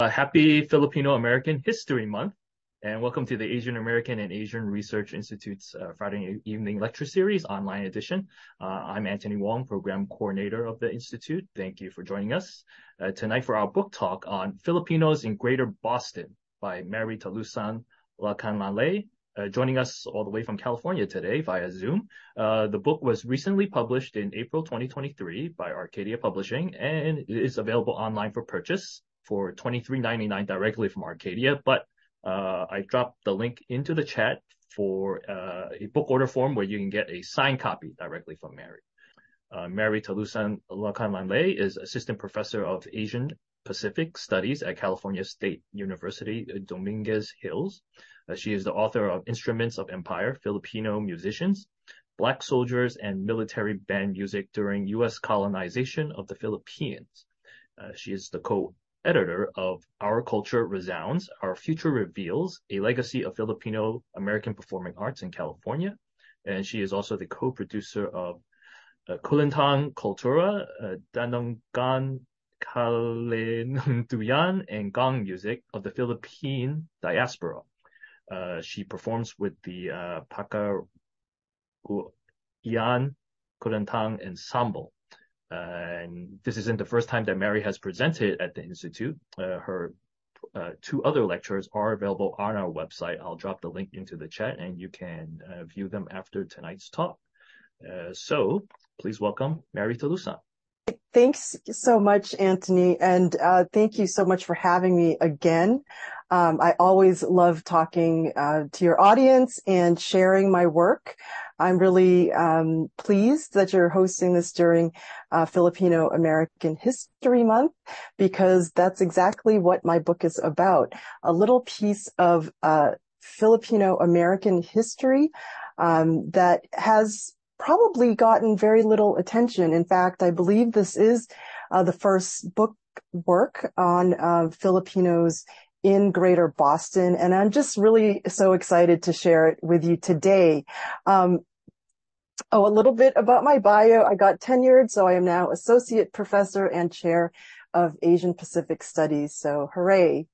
Uh, happy Filipino American History Month, and welcome to the Asian American and Asian Research Institute's uh, Friday evening lecture series, online edition. Uh, I'm Anthony Wong, program coordinator of the Institute. Thank you for joining us uh, tonight for our book talk on Filipinos in Greater Boston by Mary Talusan Lacanlale. Uh, joining us all the way from California today via Zoom. Uh, the book was recently published in April 2023 by Arcadia Publishing and is available online for purchase for $23.99 directly from Arcadia, but uh, I dropped the link into the chat for uh, a book order form where you can get a signed copy directly from Mary. Uh, Mary Talusan Lacanlale is Assistant Professor of Asian Pacific Studies at California State University, Dominguez Hills. Uh, she is the author of Instruments of Empire, Filipino Musicians, Black Soldiers and Military Band Music During U.S. Colonization of the Philippines. Uh, she is the co editor of Our Culture Resounds, Our Future Reveals, a legacy of Filipino American performing arts in California. And she is also the co-producer of uh, Kulintang Kultura, uh, Danongan Kalanduyan, and Gong Music of the Philippine diaspora. Uh, she performs with the uh, Pakaragian Kulintang Ensemble. And this isn't the first time that Mary has presented at the Institute. Uh, her uh, two other lectures are available on our website. I'll drop the link into the chat and you can uh, view them after tonight's talk. So please welcome Mary Talusan. Thanks so much, Anthony. And uh, thank you so much for having me again. Um, I always love talking uh, to your audience and sharing my work. I'm really um, pleased that you're hosting this during uh, Filipino American History Month because that's exactly what my book is about. A little piece of uh, Filipino American history um, that has probably gotten very little attention. In fact, I believe this is uh, the first book work on uh, Filipinos in greater Boston. And I'm just really so excited to share it with you today. Um, oh, a little bit about my bio. I got tenured, so I am now associate professor and chair of Asian Pacific Studies. So hooray.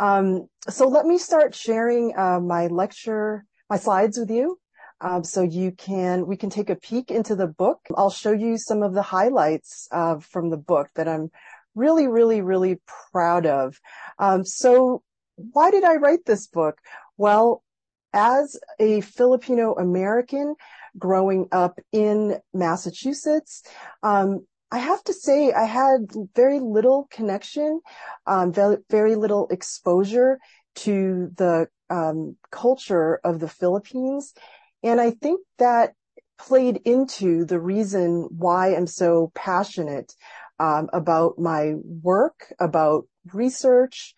Um, so let me start sharing uh, my lecture, my slides with you. Um, so you can, we can take a peek into the book. I'll show you some of the highlights uh, from the book that I'm really, really, really proud of. Um, so why did I write this book? Well, as a Filipino American growing up in Massachusetts, um, I have to say I had very little connection, um, very, little exposure to the um, culture of the Philippines. And I think that played into the reason why I'm so passionate um, about my work, about research,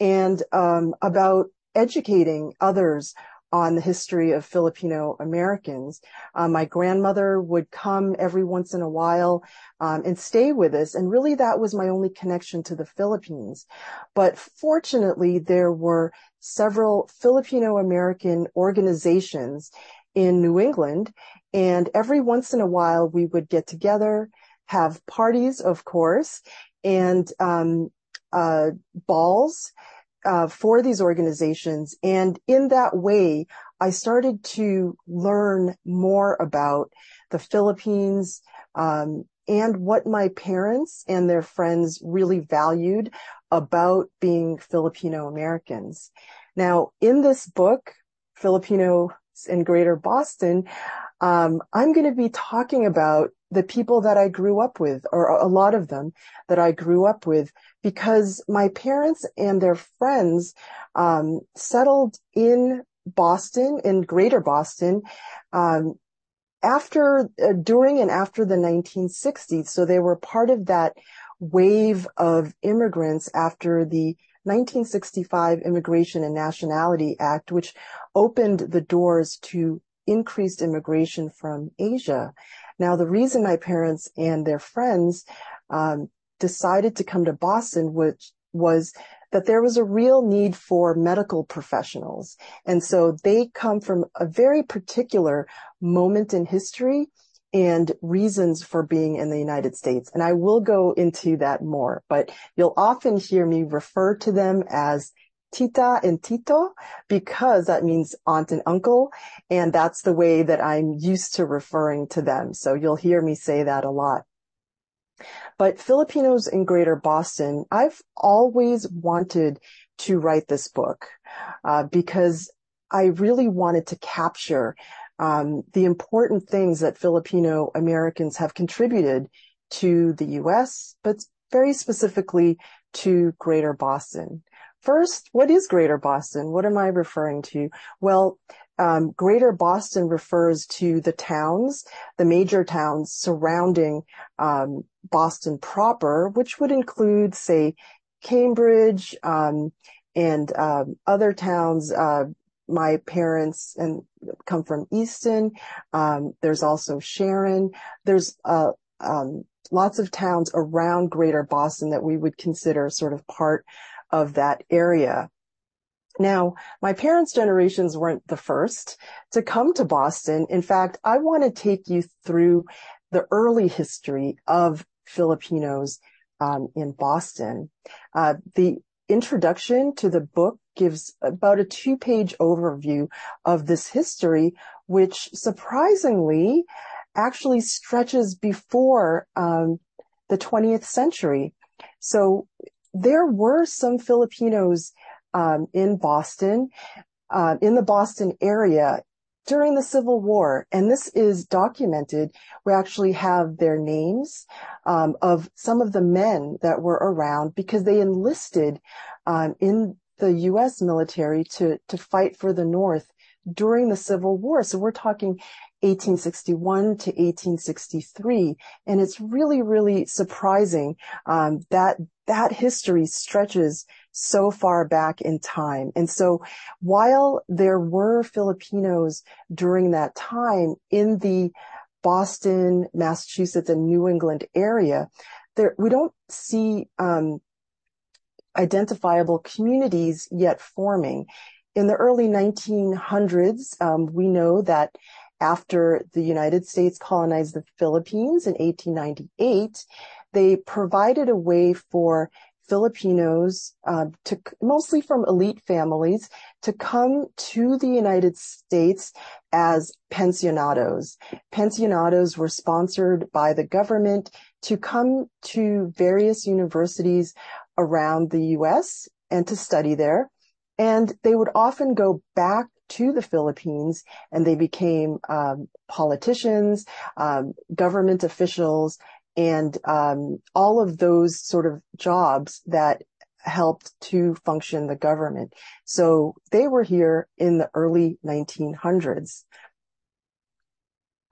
and um, about educating others on the history of Filipino Americans. Uh, my grandmother would come every once in a while um, and stay with us, and really that was my only connection to the Philippines. But fortunately, there were several Filipino American organizations in New England, and every once in a while we would get together have parties, of course, and um, uh, balls uh, for these organizations. And in that way, I started to learn more about the Philippines um, and what my parents and their friends really valued about being Filipino Americans. Now, in this book, Filipino in Greater Boston, um, I'm going to be talking about the people that I grew up with, or a lot of them that I grew up with, because my parents and their friends um, settled in Boston, in Greater Boston, um, after, uh, during, and after the 1960s. So they were part of that wave of immigrants after the 1965 Immigration and Nationality Act, which opened the doors to increased immigration from Asia. Now, the reason my parents and their friends um, decided to come to Boston, which was that there was a real need for medical professionals. And so they come from a very particular moment in history and reasons for being in the United States. And I will go into that more, but you'll often hear me refer to them as tita and tito because that means aunt and uncle. And that's the way that I'm used to referring to them. So you'll hear me say that a lot. But Filipinos in Greater Boston, I've always wanted to write this book uh, because I really wanted to capture um, the important things that Filipino Americans have contributed to the U.S., but very specifically to Greater Boston. First, what is Greater Boston? What am I referring to? Well, um, Greater Boston refers to the towns, the major towns surrounding um, Boston proper, which would include, say, Cambridge um, and um, other towns. Uh, my parents and come from Easton. Um, there's also Sharon. There's uh, um, lots of towns around Greater Boston that we would consider sort of part of that area. Now, my parents' generations weren't the first to come to Boston. In fact, I want to take you through the early history of Filipinos um, in Boston. Uh, the introduction to the book gives about a two page overview of this history, which surprisingly actually stretches before um, the 20th century. So there were some Filipinos um, in Boston, uh, in the Boston area during the Civil War, and this is documented. We actually have their names um, of some of the men that were around because they enlisted um, in the U.S. military to to fight for the North during the Civil War. So we're talking 1861 to 1863, and it's really really surprising um, that that history stretches so far back in time. And so while there were Filipinos during that time in the Boston, Massachusetts, and New England area, there, we don't see, um, identifiable communities yet forming. In the early 1900s, um, we know that after the United States colonized the Philippines in 1898, they provided a way for Filipinos, uh, to mostly from elite families, to come to the United States as pensionados. Pensionados were sponsored by the government to come to various universities around the U.S. and to study there. And they would often go back to the Philippines and they became um, politicians, um, government officials, and um, all of those sort of jobs that helped to function the government. So they were here in the early 1900s.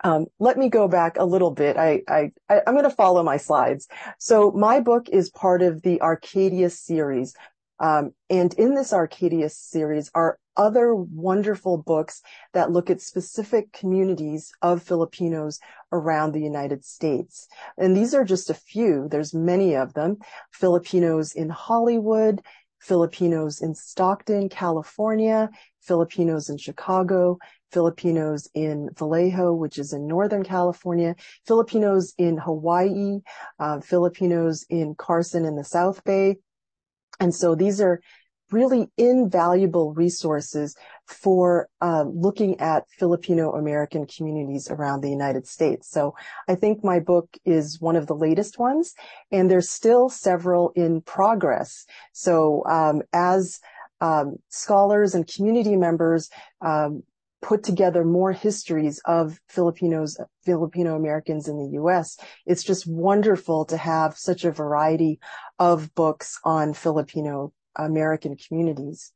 Um, let me go back a little bit. I, I, I am going to follow my slides. So my book is part of the Arcadia series. Um, and in this Arcadia series are other wonderful books that look at specific communities of Filipinos around the United States. And these are just a few. There's many of them. Filipinos in Hollywood, Filipinos in Stockton, California, Filipinos in Chicago, Filipinos in Vallejo, which is in Northern California, Filipinos in Hawaii, uh, Filipinos in Carson in the South Bay, and so these are really invaluable resources for uh, looking at Filipino American communities around the United States. So I think my book is one of the latest ones, and there's still several in progress. So um, as um, scholars and community members um, put together more histories of Filipinos, Filipino Americans in the U.S. It's just wonderful to have such a variety of books on Filipino American communities.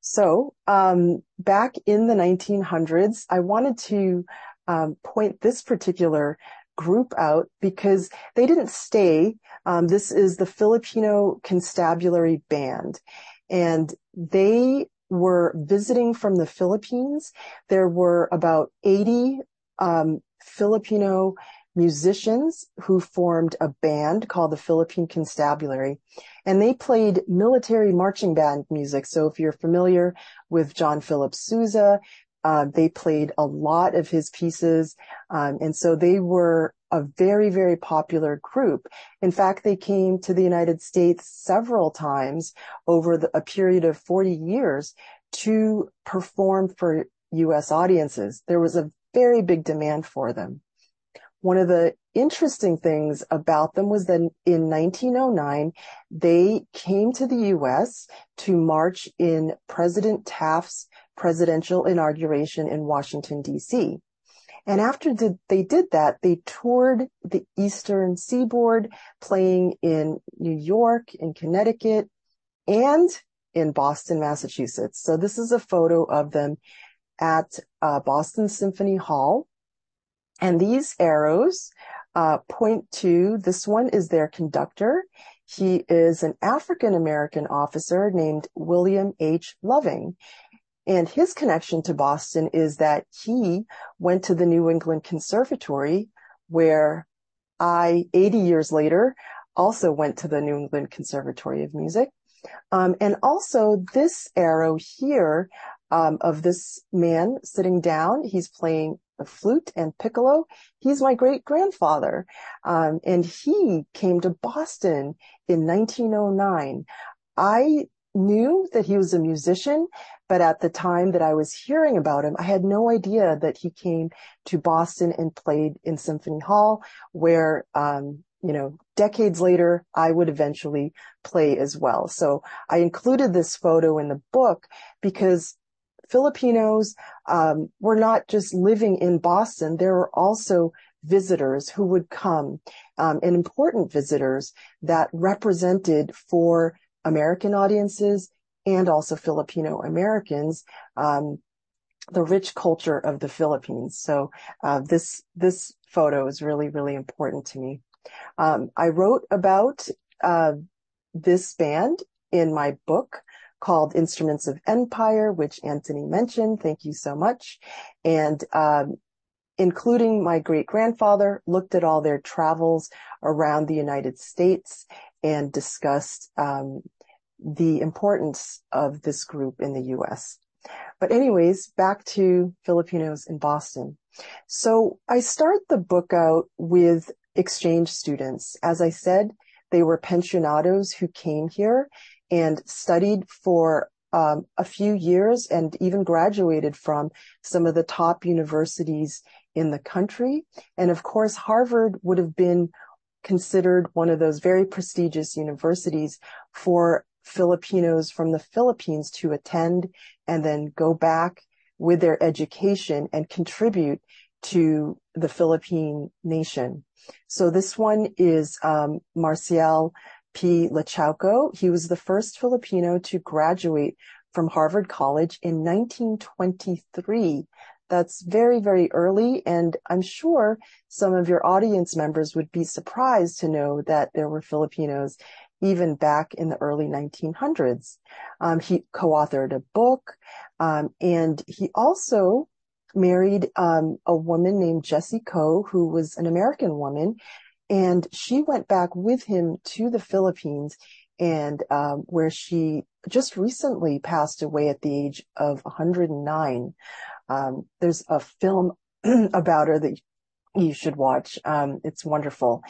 So, um, back in the 1900s, I wanted to um, point this particular group out because they didn't stay. Um, this is the Filipino Constabulary Band, and they were visiting from the Philippines. There were about 80 um, Filipino musicians who formed a band called the Philippine Constabulary, and they played military marching band music. So if you're familiar with John Philip Sousa, Uh, they played a lot of his pieces. Um, and so they were a very, very popular group. In fact, they came to the United States several times over the, a period of 40 years to perform for U.S. audiences. There was a very big demand for them. One of the interesting things about them was that in 1909, they came to the U.S. to march in President Taft's presidential inauguration in Washington, D.C. And after did, they did that, they toured the eastern seaboard, playing in New York, in Connecticut, and in Boston, Massachusetts. So this is a photo of them at uh, Boston Symphony Hall. And these arrows uh, point to this one is their conductor. He is an African American officer named William H. Loving. And his connection to Boston is that he went to the New England Conservatory where I, 80 years later, also went to the New England Conservatory of Music. Um, and also this arrow here um, of this man sitting down, he's playing the flute and piccolo. He's my great grandfather. Um, and he came to Boston in 1909. I knew that he was a musician, but at the time that I was hearing about him, I had no idea that he came to Boston and played in Symphony Hall, where, um, you know, decades later, I would eventually play as well. So I included this photo in the book because Filipinos um, were not just living in Boston. There were also visitors who would come, um, and important visitors that represented for American audiences and also Filipino Americans, um, the rich culture of the Philippines. So uh, this this photo is really really important to me. Um, I wrote about uh, this band in my book called Instruments of Empire, which Anthony mentioned. Thank you so much. And um, including my great grandfather, looked at all their travels around the United States and discussed um, the importance of this group in the U.S. But anyways, back to Filipinos in Boston. So I start the book out with exchange students. As I said, they were pensionados who came here and studied for um, a few years and even graduated from some of the top universities in the country. And of course, Harvard would have been considered one of those very prestigious universities for Filipinos from the Philippines to attend and then go back with their education and contribute to the Philippine nation. So this one is um, Marcial P. Lichauco. He was the first Filipino to graduate from Harvard College in 1923. That's very, very early. And I'm sure some of your audience members would be surprised to know that there were Filipinos even back in the early 1900s. Um, he co-authored a book, um, and he also married um, a woman named Jessie Coe, who was an American woman, and she went back with him to the Philippines, and um, where she just recently passed away at the age of 109. Um, there's a film about her that you should watch. Um, it's wonderful.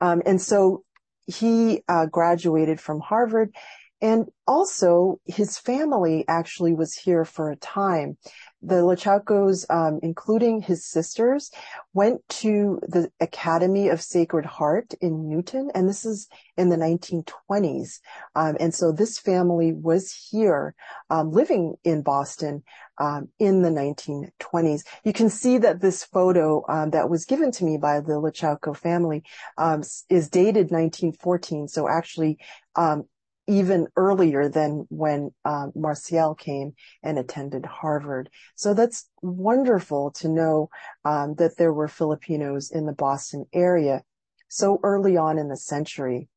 and so he uh, graduated from Harvard. And also his family actually was here for a time. The Lichaucos, um, including his sisters, went to the Academy of Sacred Heart in Newton, and this is in the 1920s. Um, and so this family was here, um, living in Boston um, in the 1920s. You can see that this photo um, that was given to me by the Lichauco family um, is dated 1914. So actually, even earlier than when uh, came and attended Harvard. So that's wonderful to know um, that there were Filipinos in the Boston area so early on in the century.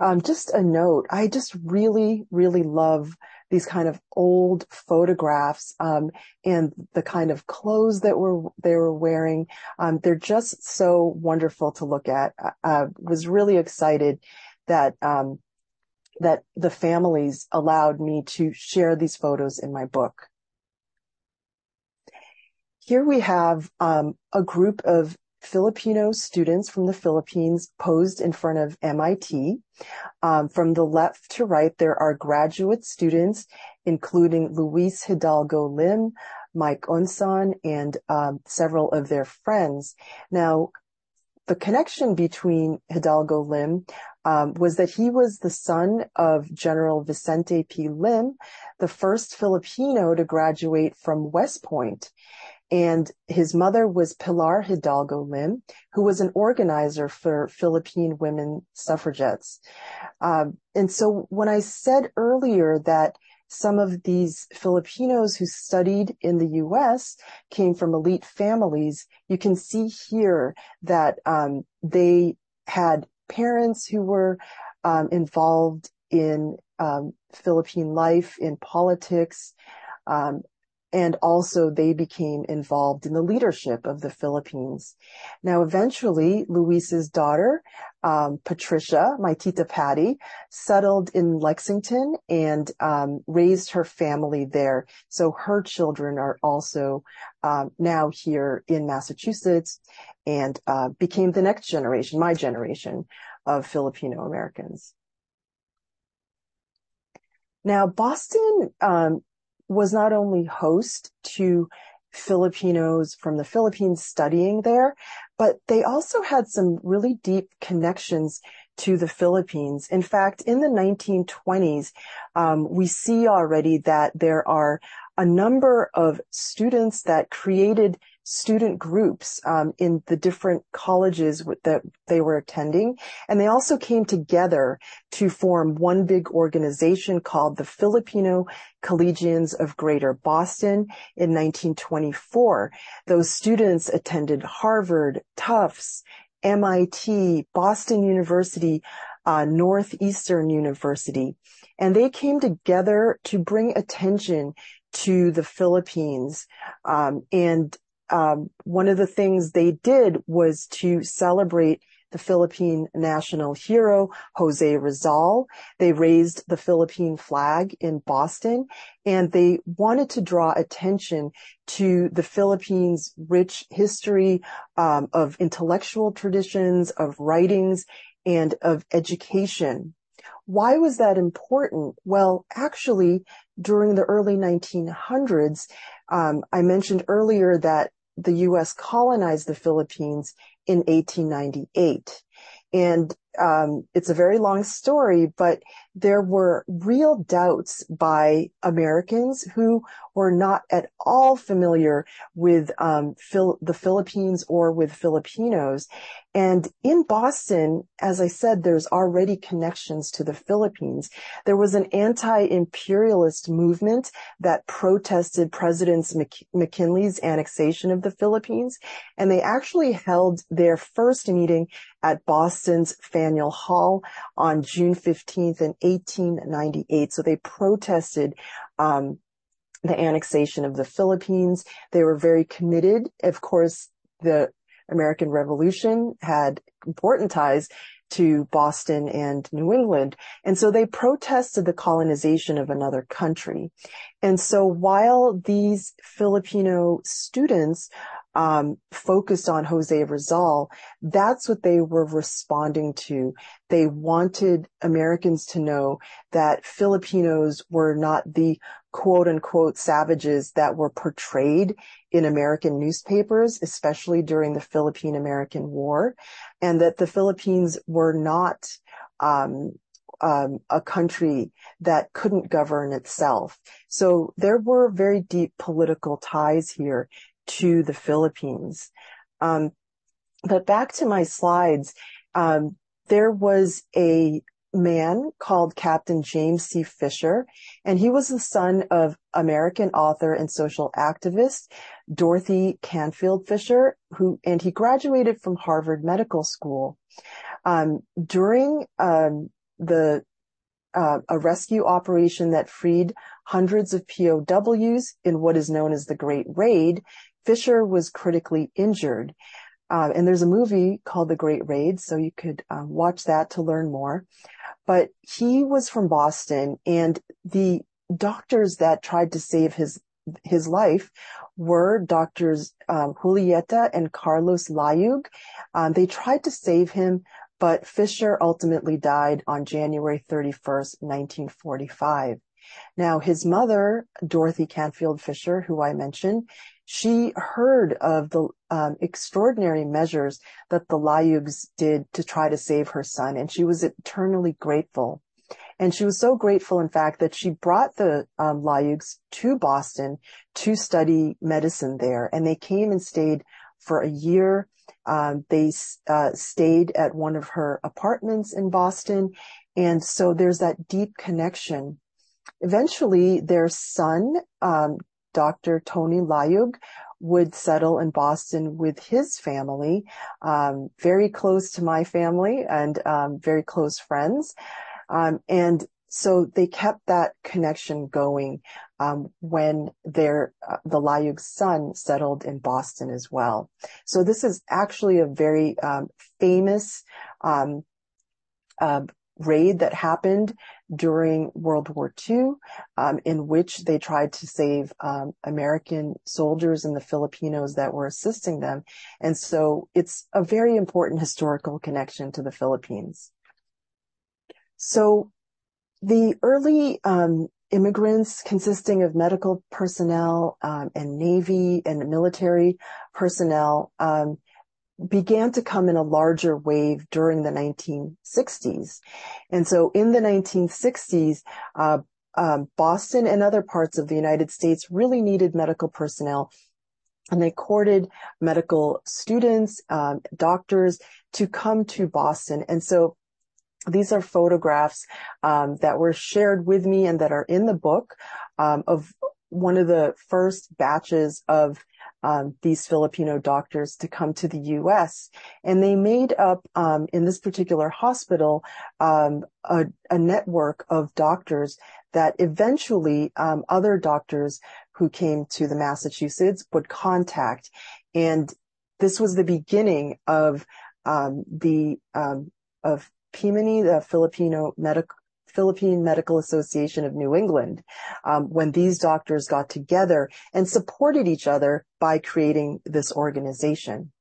Um, just a note, I just really, really love these kind of old photographs um, and the kind of clothes that were they were wearing. Um, they're just so wonderful to look at. I, I was really excited that um, that the families allowed me to share these photos in my book. here we have um, a group of Filipino students from the Philippines posed in front of MIT. Um, from the left to right, there are graduate students, including Luis Hidalgo Lim, Mike Unson, and um, several of their friends. Now, the connection between Hidalgo Lim um, was that he was the son of General Vicente P. Lim, the first Filipino to graduate from West Point. And his mother was Pilar Hidalgo Lim, who was an organizer for Philippine women suffragettes. Um, and so when I said earlier that some of these Filipinos who studied in the U.S. came from elite families, you can see here that um, they had parents who were um, involved in um, Philippine life, in politics, um, and also they became involved in the leadership of the Philippines. Now, eventually, Luis's daughter, um, Patricia, my Tita Patty, settled in Lexington and um, raised her family there. So her children are also um, now here in Massachusetts and uh, became the next generation, my generation of Filipino Americans. Now, Boston um, was not only host to Filipinos from the Philippines studying there, but they also had some really deep connections to the Philippines. In fact, in the 1920s, um, we see already that there are a number of students that created student groups um, in the different colleges that they were attending. And they also came together to form one big organization called the Filipino Collegians of Greater Boston in 1924. Those students attended Harvard, Tufts, MIT, Boston University, uh, Northeastern University, and they came together to bring attention to the Philippines um, and um, one of the things they did was to celebrate the Philippine national hero, Jose Rizal. They raised the Philippine flag in Boston and they wanted to draw attention to the Philippines' rich history um, of intellectual traditions, of writings, and of education. Why was that important? Well, actually, during the early 1900s, um, I mentioned earlier that the U.S. colonized the Philippines in 1898. And um, it's a very long story, but there were real doubts by Americans who were not at all familiar with um, Phil- the Philippines or with Filipinos. And in Boston, as I said, there's already connections to the Philippines. There was an anti-imperialist movement that protested President Mc- McKinley's annexation of the Philippines. And they actually held their first meeting at Boston's Faneuil Hall on June 15th in 1898. So they protested, um, the annexation of the Philippines. They were very committed. Of course, the American Revolution had important ties to Boston and New England. And so they protested the colonization of another country. And so while these Filipino students um, focused on Jose Rizal, that's what they were responding to. They wanted Americans to know that Filipinos were not the quote unquote savages that were portrayed in American newspapers, especially during the Philippine American War, and that the Philippines were not um, um, a country that couldn't govern itself. So there were very deep political ties here to the Philippines. Um, but back to my slides, um, there was a man called Captain James C. Fisher, and he was the son of American author and social activist Dorothy Canfield Fisher, who and he graduated from Harvard Medical School. Um, during um, the uh, a rescue operation that freed hundreds of POWs in what is known as the Great Raid, Fisher was critically injured. Uh, and there's a movie called The Great Raid, so you could uh, watch that to learn more. But he was from Boston, and the doctors that tried to save his his life were doctors um, Julieta and Carlos Layug. Um, they tried to save him, but Fisher ultimately died on January 31st, 1945. Now, his mother, Dorothy Canfield Fisher, who I mentioned, she heard of the um, extraordinary measures that the Layugs did to try to save her son, and she was eternally grateful. And she was so grateful, in fact, that she brought the um, to Boston to study medicine there. And they came and stayed for a year. Um, they uh, stayed at one of her apartments in Boston. And so there's that deep connection. Eventually, their son, um, Dr. Tony Layug, would settle in Boston with his family, um, very close to my family and um, very close friends. Um, and so they kept that connection going um, when their uh, the Layug's son settled in Boston as well. So this is actually a very um, famous um, uh, raid that happened during World War II, um, in which they tried to save um, American soldiers and the Filipinos that were assisting them. And so it's a very important historical connection to the Philippines. So the early um, immigrants consisting of medical personnel um, and Navy and military personnel um, began to come in a larger wave during the 1960s. And so in the 1960s, uh, um, Boston and other parts of the United States really needed medical personnel and they courted medical students, um, doctors to come to Boston. And so these are photographs um, that were shared with me and that are in the book um, of one of the first batches of um, these Filipino doctors to come to the U.S. And they made up um, in this particular hospital um, a, a, network of doctors that eventually um, other doctors who came to the Massachusetts would contact. And this was the beginning of the of PMANY, the Filipino Medical Philippine Medical Association of New England, um, when these doctors got together and supported each other by creating this organization.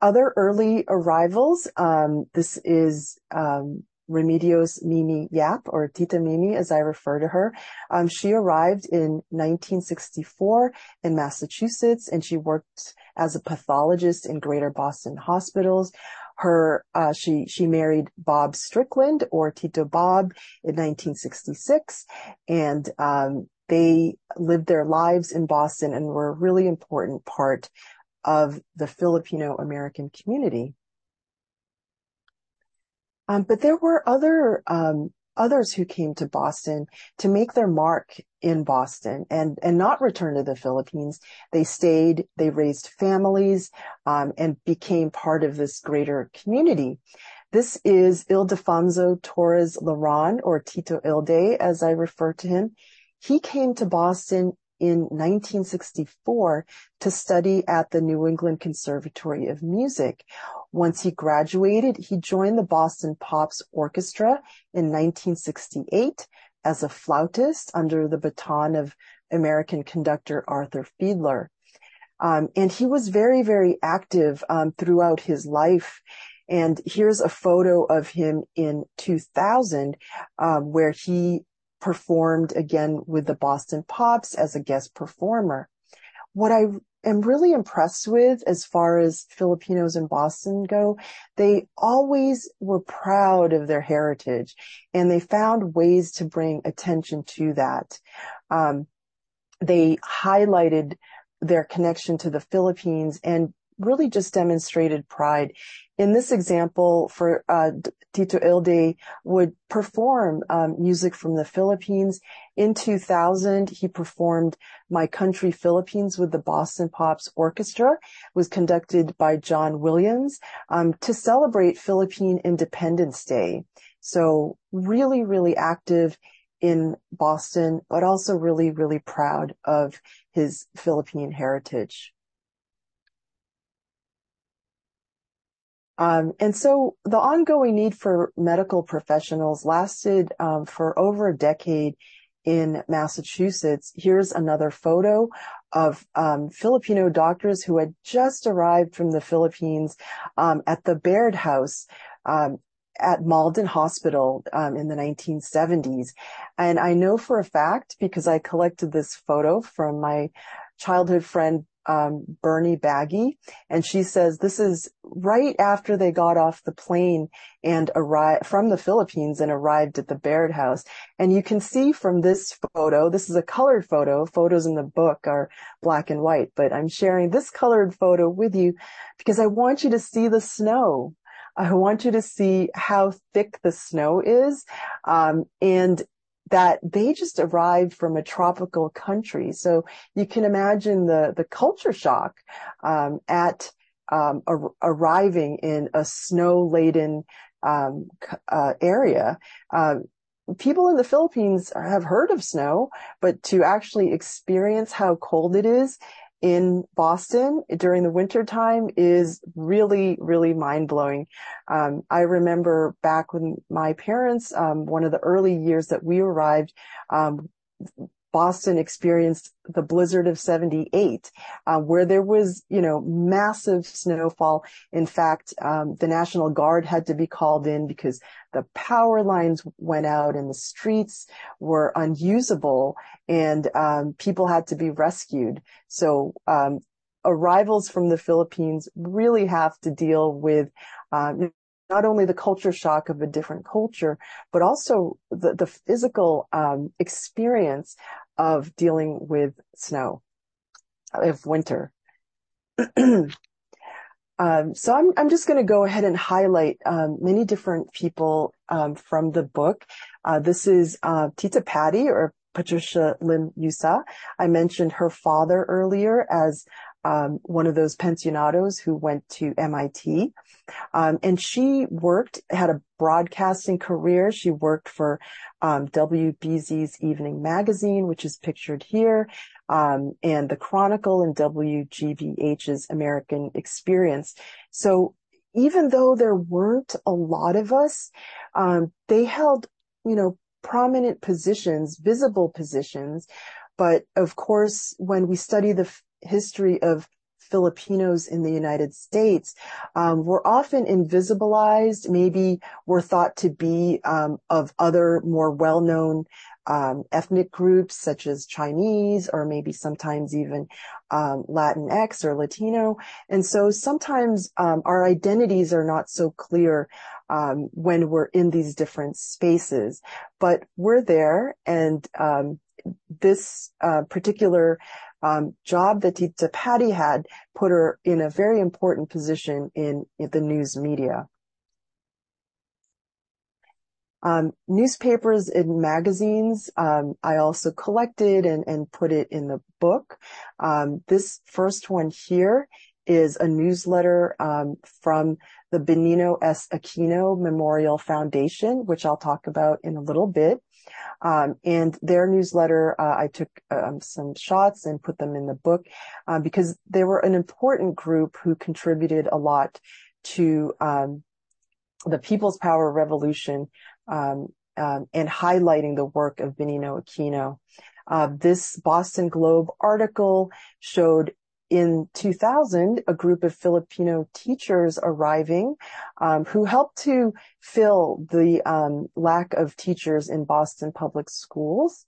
Other early arrivals, um, this is um, Remedios Mimi Yap, or Tita Mimi, as I refer to her. Um, she arrived in 1964 in Massachusetts, and she worked as a pathologist in Greater Boston hospitals her uh, she she married Bob Strickland or Tito Bob in 1966, and um, they lived their lives in Boston and were a really important part of the Filipino American community. Um, but there were other um, others who came to Boston to make their mark in Boston and, and not return to the Philippines. They stayed, they raised families, um, and became part of this greater community. This is Ildefonso Torres Laron or Tito Ilde, as I refer to him. He came to Boston in 1964 to study at the New England Conservatory of Music. Once he graduated, he joined the Boston Pops Orchestra in 1968 as a flautist under the baton of American conductor Arthur Fiedler. Um, and he was very, very active um, throughout his life. And here's a photo of him in 2000, um, where he performed again with the Boston Pops as a guest performer. What I am really impressed with as far as Filipinos in Boston go, they always were proud of their heritage and they found ways to bring attention to that. Um, they highlighted their connection to the Philippines and really just demonstrated pride. In this example, for uh, Tito Ilde would perform um, music from the Philippines. In 2000, he performed "My Country Philippines" with the Boston Pops Orchestra. It was conducted by John Williams um, to celebrate Philippine Independence Day. So really, really active in Boston, but also really, really proud of his Philippine heritage. Um, and so the ongoing need for medical professionals lasted um, for over a decade in Massachusetts, here's another photo of um, Filipino doctors who had just arrived from the Philippines um, at the Baird House um, at Malden Hospital um, in the 1970s. And I know for a fact because I collected this photo from my childhood friend um, Bernie Baggy, and she says this is right after they got off the plane and arrived from the Philippines and arrived at the Baird House. And you can see from this photo, this is a colored photo. Photos in the book are black and white, but I'm sharing this colored photo with you because I want you to see the snow. I want you to see how thick the snow is. Um, and that they just arrived from a tropical country. So you can imagine the, the culture shock, um, at, um, ar- arriving in a snow laden, um, uh, area. Uh, people in the Philippines have heard of snow, but to actually experience how cold it is in Boston during the winter time is really, really mind blowing. Um, I remember back when my parents, um, one of the early years that we arrived, um, Boston experienced the blizzard of 78, uh, where there was, you know, massive snowfall. In fact, um, the National Guard had to be called in because the power lines went out and the streets were unusable and um, people had to be rescued. So um, arrivals from the Philippines really have to deal with um, not only the culture shock of a different culture, but also the, the physical um, experience of dealing with snow, of winter. um, so I'm, I'm just going to go ahead and highlight um, many different people um, from the book. Uh, this is uh, Tita Patty or Patricia Lim Yusa. I mentioned her father earlier as um, one of those pensionados who went to MIT. Um, and she worked, had a broadcasting career. She worked for um, WBZ's Evening Magazine, which is pictured here, um, and the Chronicle and WGBH's American Experience. So even though there weren't a lot of us, um, they held, you know, prominent positions, visible positions. But of course, when we study the history of Filipinos in the United States um, were often invisibilized. Maybe were thought to be um, of other more well-known um, ethnic groups such as Chinese or maybe sometimes even um, Latinx or Latino. And so sometimes um, our identities are not so clear um, when we're in these different spaces, but we're there and this uh, particular um, job that Tita Patty had put her in a very important position in, in the news media. Um, newspapers and magazines, um, I also collected and, and put it in the book. Um, this first one here is a newsletter um, from the Benigno S. Aquino Memorial Foundation, which I'll talk about in a little bit. Um, and their newsletter, uh, I took um, some shots and put them in the book uh, because they were an important group who contributed a lot to um, the People's Power Revolution um, um, and highlighting the work of Benigno Aquino. Uh, this Boston Globe article showed in 2000, a group of Filipino teachers arriving um, who helped to fill the um, lack of teachers in Boston public schools.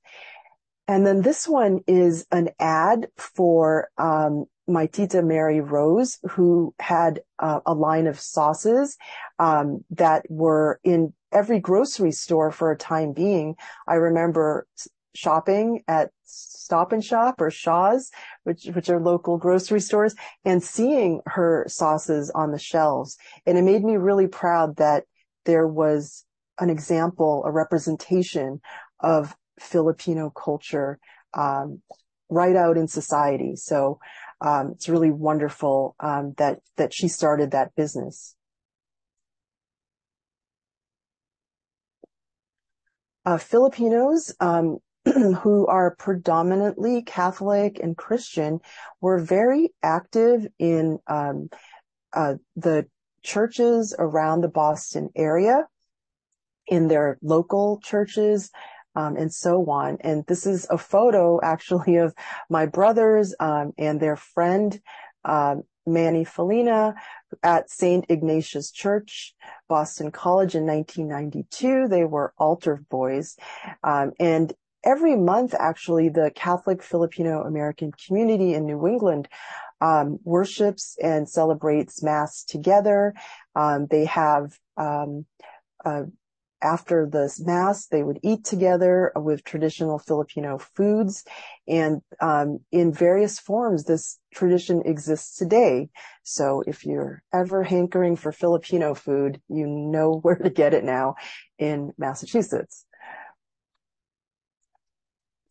And then this one is an ad for um, my tita Mary Rose, who had uh, a line of sauces um, that were in every grocery store for a time being. I remember shopping at Stop and Shop or Shaw's, which, which are local grocery stores and seeing her sauces on the shelves. And it made me really proud that there was an example, a representation of Filipino culture, um, right out in society. So, um, it's really wonderful, um, that, that she started that business. Uh, Filipinos, um, who are predominantly Catholic and Christian were very active in um, uh, the churches around the Boston area, in their local churches, um, and so on. And this is a photo actually of my brothers um, and their friend um, Manny Felina at St. Ignatius Church, Boston College in 1992. They were altar boys. Um, and every month, actually, the Catholic Filipino American community in New England um, worships and celebrates Mass together. Um, they have um, uh, after the mass, they would eat together with traditional Filipino foods. And um, in various forms, this tradition exists today. So if you're ever hankering for Filipino food, you know where to get it now in Massachusetts.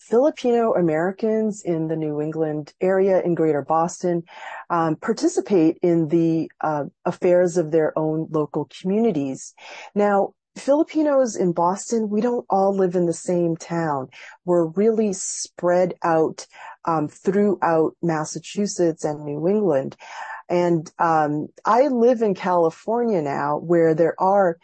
Filipino Americans in the New England area in Greater Boston um, participate in the uh, affairs of their own local communities. Now, Filipinos in Boston, we don't all live in the same town. We're really spread out um, throughout Massachusetts and New England. And um, I live in California now, where there are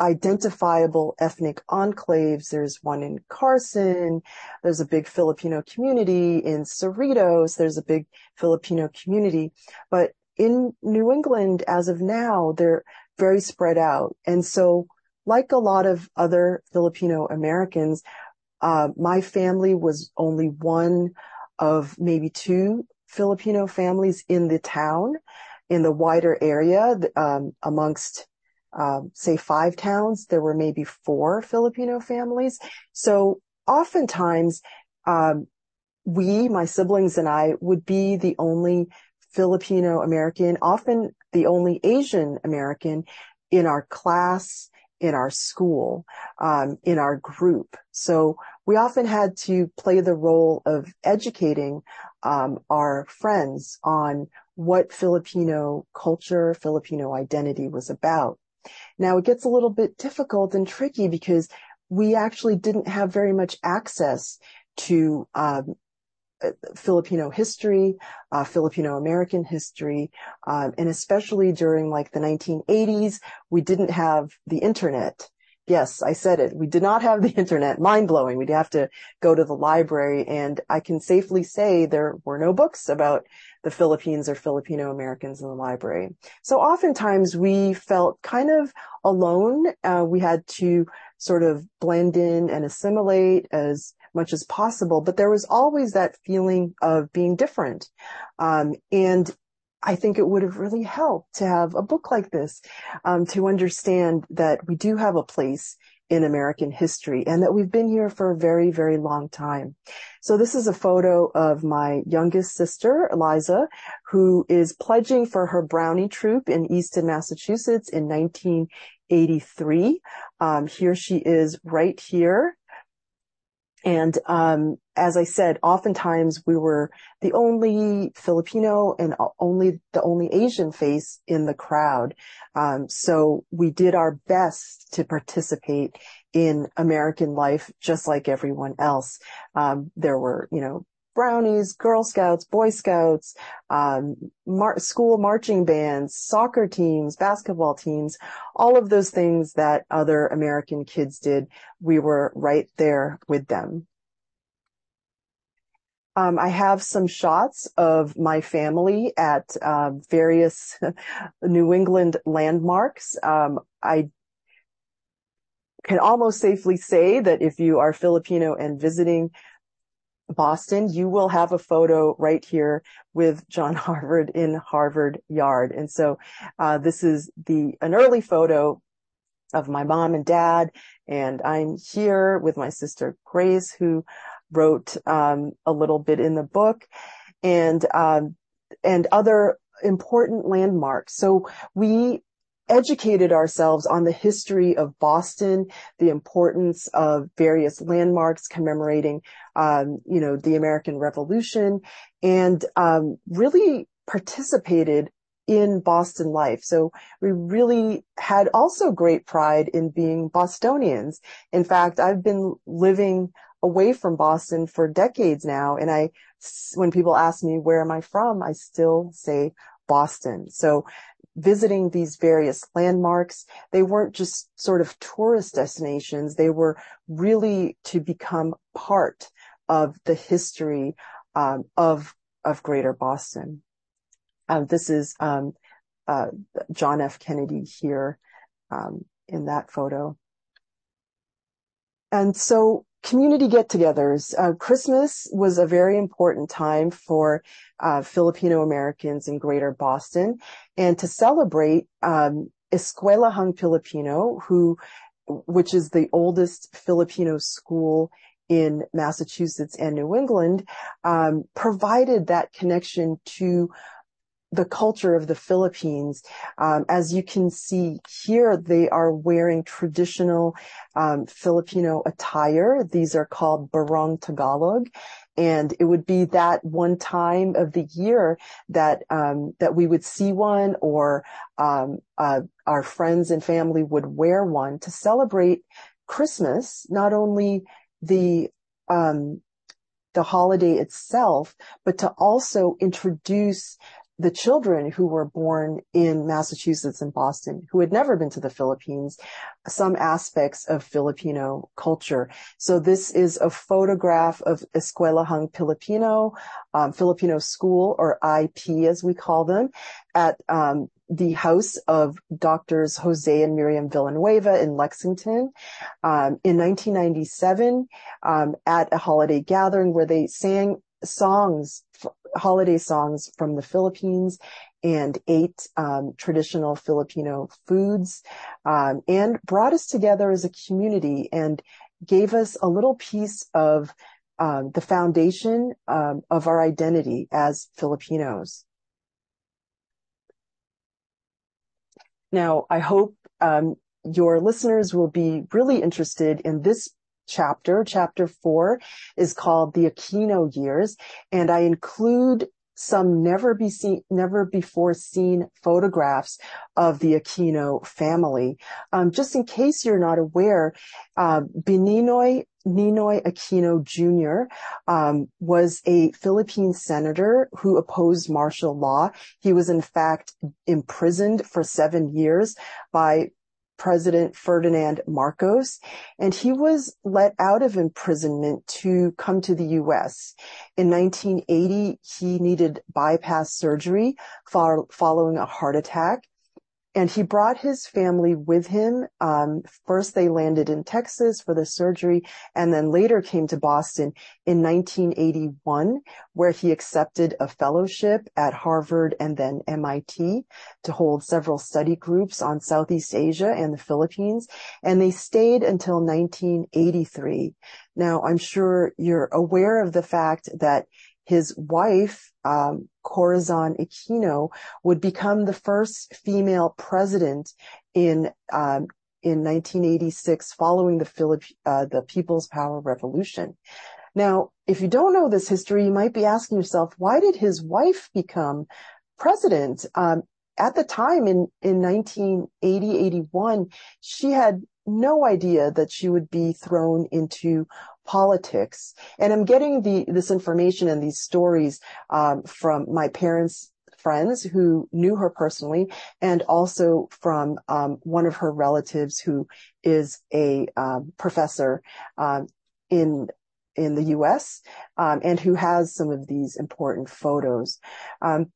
identifiable ethnic enclaves. There's one in Carson. There's a big Filipino community in Cerritos. There's a big Filipino community. But in New England, as of now, they're very spread out. And so like a lot of other Filipino Americans, uh, my family was only one of maybe two Filipino families in the town, in the wider area, um, amongst, um, say five towns, there were maybe four Filipino families. So oftentimes, um, we, my siblings and I would be the only Filipino American, often the only Asian American in our class, in our school, um, in our group. So we often had to play the role of educating um, our friends on what Filipino culture, Filipino identity was about. Now it gets a little bit difficult and tricky because we actually didn't have very much access to um, Filipino history, uh, Filipino American history, um, and especially during like the 1980s, we didn't have the internet. Yes, I said it. We did not have the internet. Mind blowing. We'd have to go to the library and I can safely say there were no books about the Philippines or Filipino Americans in the library. So oftentimes we felt kind of alone. Uh, we had to sort of blend in and assimilate as much as possible, but there was always that feeling of being different. Um, and I think it would have really helped to have a book like this, um, to understand that we do have a place in American history and that we've been here for a very, very long time. So this is a photo of my youngest sister, Eliza, who is pledging for her Brownie troop in Easton, Massachusetts in 1983. Um, here she is right here and um, as I said, oftentimes we were the only Filipino and only the only Asian face in the crowd. Um, so we did our best to participate in American life, just like everyone else. Um, there were, you know, brownies, Girl Scouts, Boy Scouts, um, mar- school marching bands, soccer teams, basketball teams, all of those things that other American kids did. We were right there with them. Um, I have some shots of my family at uh, various New England landmarks. Um, I can almost safely say that if you are Filipino and visiting Boston, you will have a photo right here with John Harvard in Harvard Yard. And so, uh, this is the, an early photo of my mom and dad. And I'm here with my sister Grace, who wrote, um, a little bit in the book and, um, and other important landmarks. So we educated ourselves on the history of Boston, the importance of various landmarks commemorating, um, you know, the American Revolution, and um, really participated in Boston life. So we really had also great pride in being Bostonians. In fact, I've been living away from Boston for decades now, and I, when people ask me where am I from, I still say Boston. So visiting these various landmarks, they weren't just sort of tourist destinations. They were really to become part of the history um, of of Greater Boston. Um, this is um, uh, John F. Kennedy here um, in that photo. And so community get-togethers. Uh, Christmas was a very important time for uh, Filipino Americans in Greater Boston, and to celebrate, um, Iskwelahang Pilipino, who, which is the oldest Filipino school in Massachusetts and New England, um, provided that connection to the culture of the Philippines. Um, as you can see here, they are wearing traditional um, Filipino attire. These are called barong Tagalog. And it would be that one time of the year that um, that we would see one, or um, uh, our friends and family would wear one to celebrate Christmas. Not only the um, the holiday itself, but to also introduce the children who were born in Massachusetts and Boston who had never been to the Philippines, some aspects of Filipino culture. So this is a photograph of Iskwelahang Pilipino, um, Filipino school or IP as we call them at, um, the house of doctors Jose and Miriam Villanueva in Lexington um, in 1997 um, at a holiday gathering where they sang songs holiday songs from the Philippines and ate um, traditional Filipino foods um, and brought us together as a community and gave us a little piece of um, the foundation um, of our identity as Filipinos. Now, I hope um, your listeners will be really interested in this chapter. Chapter four is called the Aquino years. And I include some never be seen, never before seen photographs of the Aquino family. Um, just in case you're not aware, uh, Benigno Ninoy Aquino Jr. Um, was a Philippine senator who opposed martial law. He was in fact imprisoned for seven years by President Ferdinand Marcos, and he was let out of imprisonment to come to the U.S. In 1980, he needed bypass surgery following a heart attack and he brought his family with him. Um, first, they landed in Texas for the surgery, and then later came to Boston in 1981, where he accepted a fellowship at Harvard and then MIT to hold several study groups on Southeast Asia and the Philippines. And they stayed until 1983. Now, I'm sure you're aware of the fact that his wife, um, Corazon Aquino, would become the first female president in um, in 1986, following the Philip uh, the People's Power Revolution. Now, if you don't know this history, you might be asking yourself, why did his wife become president? Um, at the time in in 1980 81, she had no idea that she would be thrown into politics. And I'm getting the, this information and these stories, um, from my parents' friends who knew her personally and also from, um, one of her relatives who is a, um, professor, um, in, in the U.S. Um, and who has some of these important photos. Um,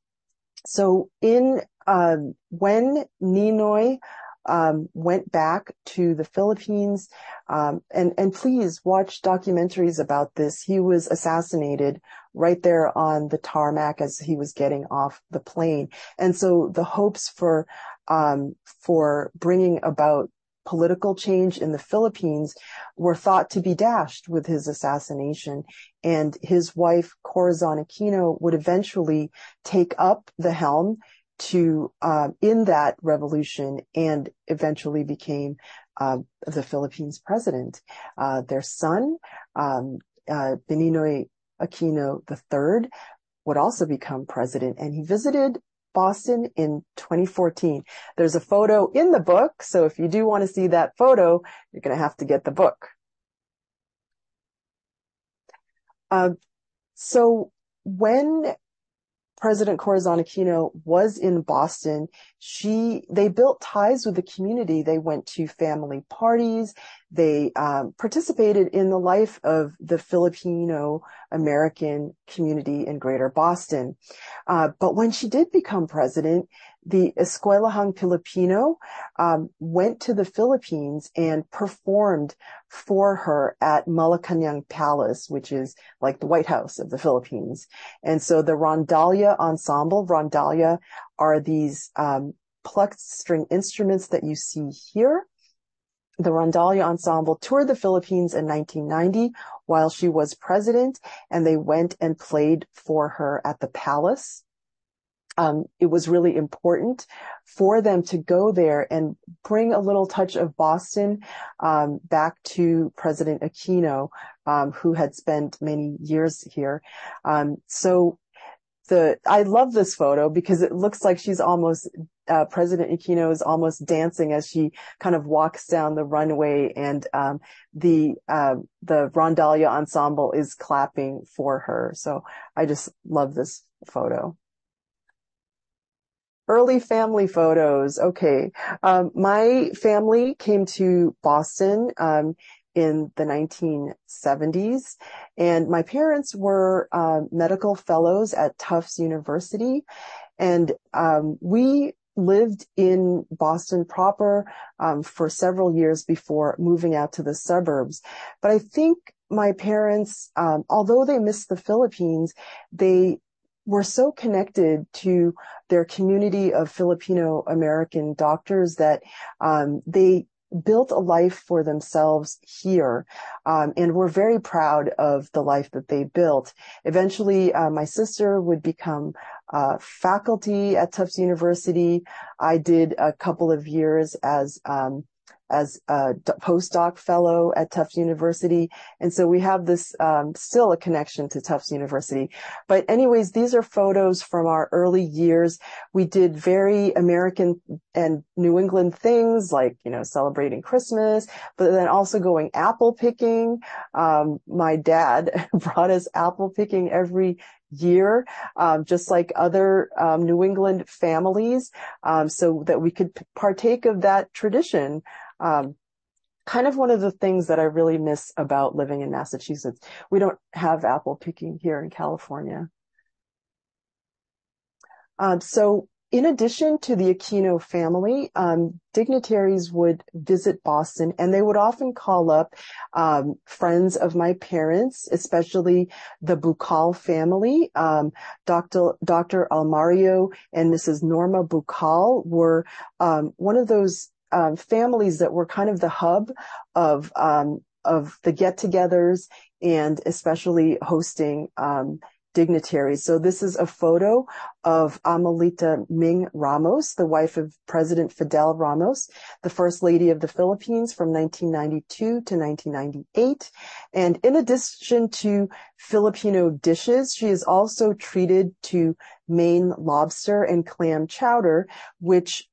so in um, when Ninoy um, went back to the Philippines. Um, and, and please watch documentaries about this. He was assassinated right there on the tarmac as he was getting off the plane. And so the hopes for, um, for bringing about political change in the Philippines were thought to be dashed with his assassination. And his wife, Corazon Aquino, would eventually take up the helm to uh, in that revolution and eventually became uh, the Philippines president. Uh, their son, um, uh, Benigno Aquino III, would also become president, and he visited Boston in 2014. There's a photo in the book, so if you do want to see that photo, you're going to have to get the book. Uh, so when President Corazon Aquino was in Boston, she, they built ties with the community. They went to family parties. They um, participated in the life of the Filipino American community in Greater Boston. Uh, but when she did become president, the Iskwelahang Pilipino um, went to the Philippines and performed for her at Malacanang Palace, which is like the White House of the Philippines. And so the Rondalla Ensemble, Rondalla are these um, plucked string instruments that you see here. The Rondalla Ensemble toured the Philippines in 1990 while she was president, and they went and played for her at the palace um, it was really important for them to go there and bring a little touch of Boston um, back to President Aquino, um, who had spent many years here. Um, so the I love this photo because it looks like she's almost uh, President Aquino is almost dancing as she kind of walks down the runway, and um, the uh, the Rondalla ensemble is clapping for her. So I just love this photo early family photos. Okay. Um, my family came to Boston, um, in the 1970s and my parents were, uh, medical fellows at Tufts University and, um, we lived in Boston proper, um, for several years before moving out to the suburbs. But I think my parents, um, although they missed the Philippines, they were so connected to their community of Filipino American doctors that um, they built a life for themselves here um, and were very proud of the life that they built. Eventually, uh, my sister would become faculty at Tufts University. I did a couple of years as um, as a postdoc fellow at Tufts University. And so we have this, um, still a connection to Tufts University. But anyways, these are photos from our early years. We did very American and New England things like, you know, celebrating Christmas, but then also going apple picking. Um, my dad brought us apple picking every year, um, just like other um, New England families, um, so that we could partake of that tradition. Um, kind of one of the things that I really miss about living in Massachusetts. We don't have apple picking here in California. Um, so in addition to the Aquino family, um, dignitaries would visit Boston and they would often call up um, friends of my parents, especially the Bucal family. Um, Dr. Dr. Almario and Mrs. Norma Bucal were um, one of those um, families that were kind of the hub of um, of the get-togethers and especially hosting um, dignitaries. So this is a photo of Amelita Ming Ramos, the wife of President Fidel Ramos, the first lady of the Philippines from 1992 to 1998. And in addition to Filipino dishes, she is also treated to Maine lobster and clam chowder, which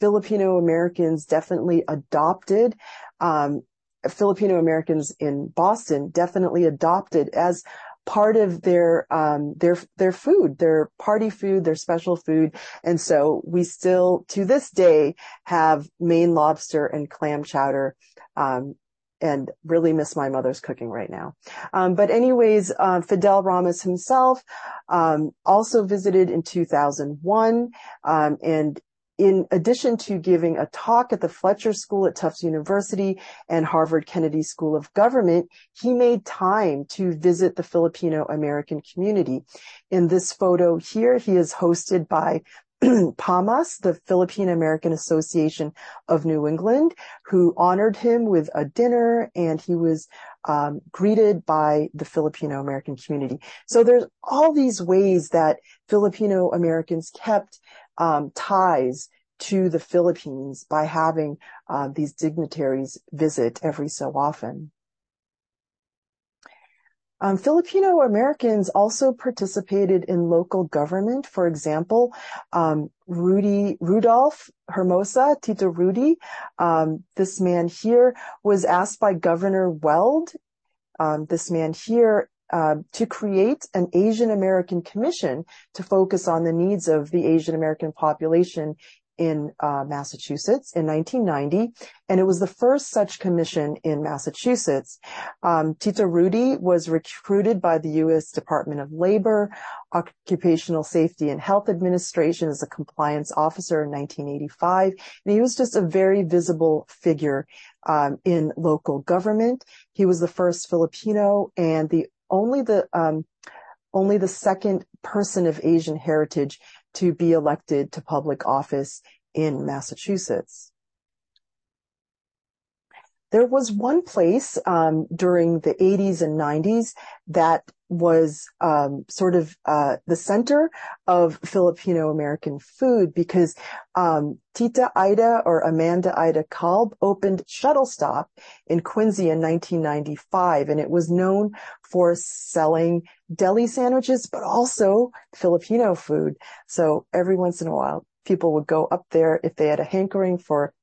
Filipino Americans definitely adopted um, Filipino Americans in Boston definitely adopted as part of their um, their their food, their party food, their special food, and so we still to this day have Maine lobster and clam chowder. Um, and really miss my mother's cooking right now. Um, but anyways, uh, Fidel Ramos himself um, also visited in 2001, um, and in addition to giving a talk at the Fletcher School at Tufts University and Harvard Kennedy School of Government, he made time to visit the Filipino American community. In this photo here, he is hosted by PAMAS, the Filipino American Association of New England, who honored him with a dinner and he was um, greeted by the Filipino American community. So there's all these ways that Filipino Americans kept um, ties to the Philippines by having uh, these dignitaries visit every so often. Um, Filipino Americans also participated in local government. For example, um, Rudy Rudolph Hermosa, Tito Rudy, um, this man here was asked by Governor Weld. Um, this man here uh, to create an Asian American commission to focus on the needs of the Asian American population in uh, Massachusetts in 1990, and it was the first such commission in Massachusetts. Um, Tito Rudy was recruited by the U.S. Department of Labor, Occupational Safety and Health Administration as a compliance officer in 1985, and he was just a very visible figure um, in local government. He was the first Filipino and the only the um, only the second person of Asian heritage to be elected to public office in Massachusetts. There was one place um, during the 80s and 90s that was um, sort of uh, the center of Filipino American food because um, Tita Ida or Amanda Ida Kalb opened Shuttle Stop in Quincy in 1995, and it was known for selling deli sandwiches, but also Filipino food. So every once in a while, people would go up there if they had a hankering for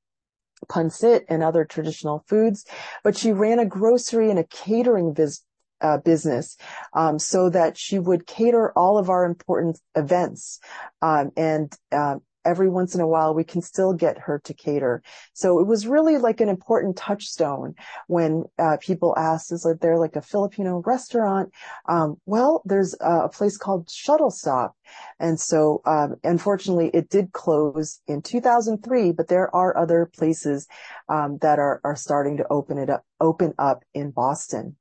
pancit and other traditional foods. But she ran a grocery and a catering biz, uh, business um, so that she would cater all of our important events um, and uh, every once in a while we can still get her to cater. So it was really like an important touchstone when uh, people asked, is there like a Filipino restaurant? Um, well, there's a place called Shuttle Stop. And so, um, unfortunately, it did close in 2003, but there are other places um, that are, are starting to open it up, open up in Boston.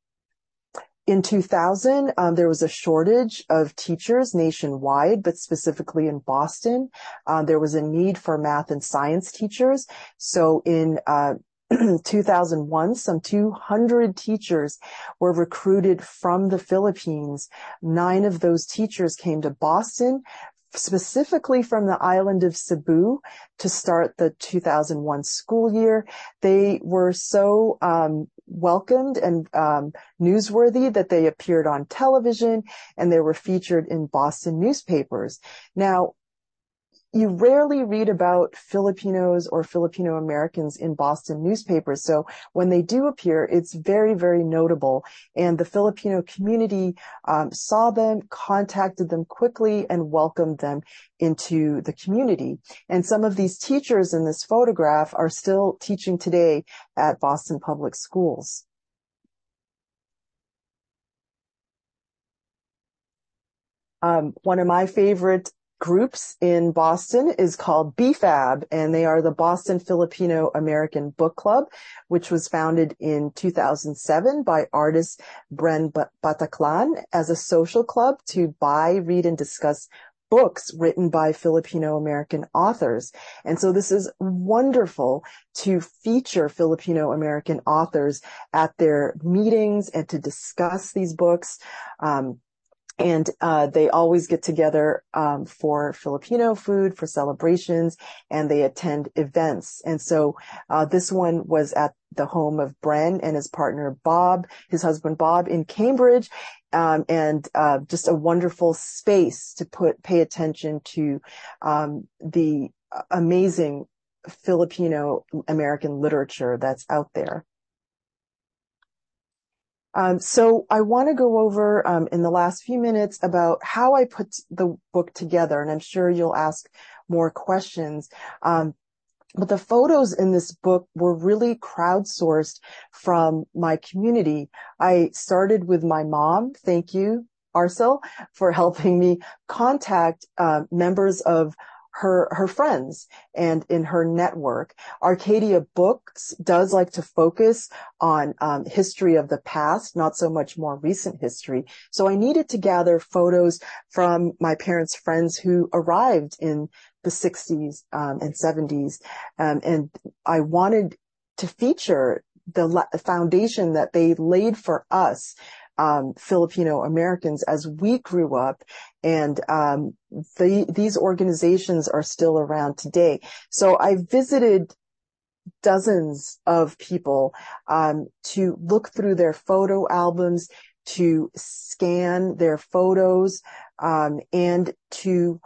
In 2000, um, there was a shortage of teachers nationwide, but specifically in Boston, uh, there was a need for math and science teachers. So in uh, 2001, some 200 teachers were recruited from the Philippines. Nine of those teachers came to Boston specifically from the island of Cebu to start the 2001 school year. They were so um, welcomed and um, newsworthy that they appeared on television and they were featured in Boston newspapers. Now, you rarely read about Filipinos or Filipino Americans in Boston newspapers. So when they do appear, it's very, very notable. And the Filipino community um, saw them, contacted them quickly, and welcomed them into the community. And some of these teachers in this photograph are still teaching today at Boston Public Schools. Um, one of my favorite groups in Boston is called BFAB, and they are the Boston Filipino American Book Club, which was founded in 2007 by artist Bren Bataclan as a social club to buy, read, and discuss books written by Filipino American authors. And so this is wonderful to feature Filipino American authors at their meetings and to discuss these books. Um, and uh, they always get together um, for Filipino food, for celebrations, and they attend events. And so uh, this one was at the home of Bren and his partner Bob, his husband Bob, in Cambridge, um, and uh, just a wonderful space to put pay attention to um, the amazing Filipino American literature that's out there. Um, so I want to go over um, in the last few minutes about how I put the book together, and I'm sure you'll ask more questions. Um, but the photos in this book were really crowdsourced from my community. I started with my mom. Thank you, Arcel, for helping me contact uh, members of her her friends and in her network. Arcadia Books does like to focus on um, history of the past, not so much more recent history. So I needed to gather photos from my parents' friends who arrived in the 60s um, and 70s, um, and I wanted to feature the foundation that they laid for us um, Filipino Americans as we grew up. And um, the, these organizations are still around today. So I visited dozens of people um, to look through their photo albums, to scan their photos, um, and to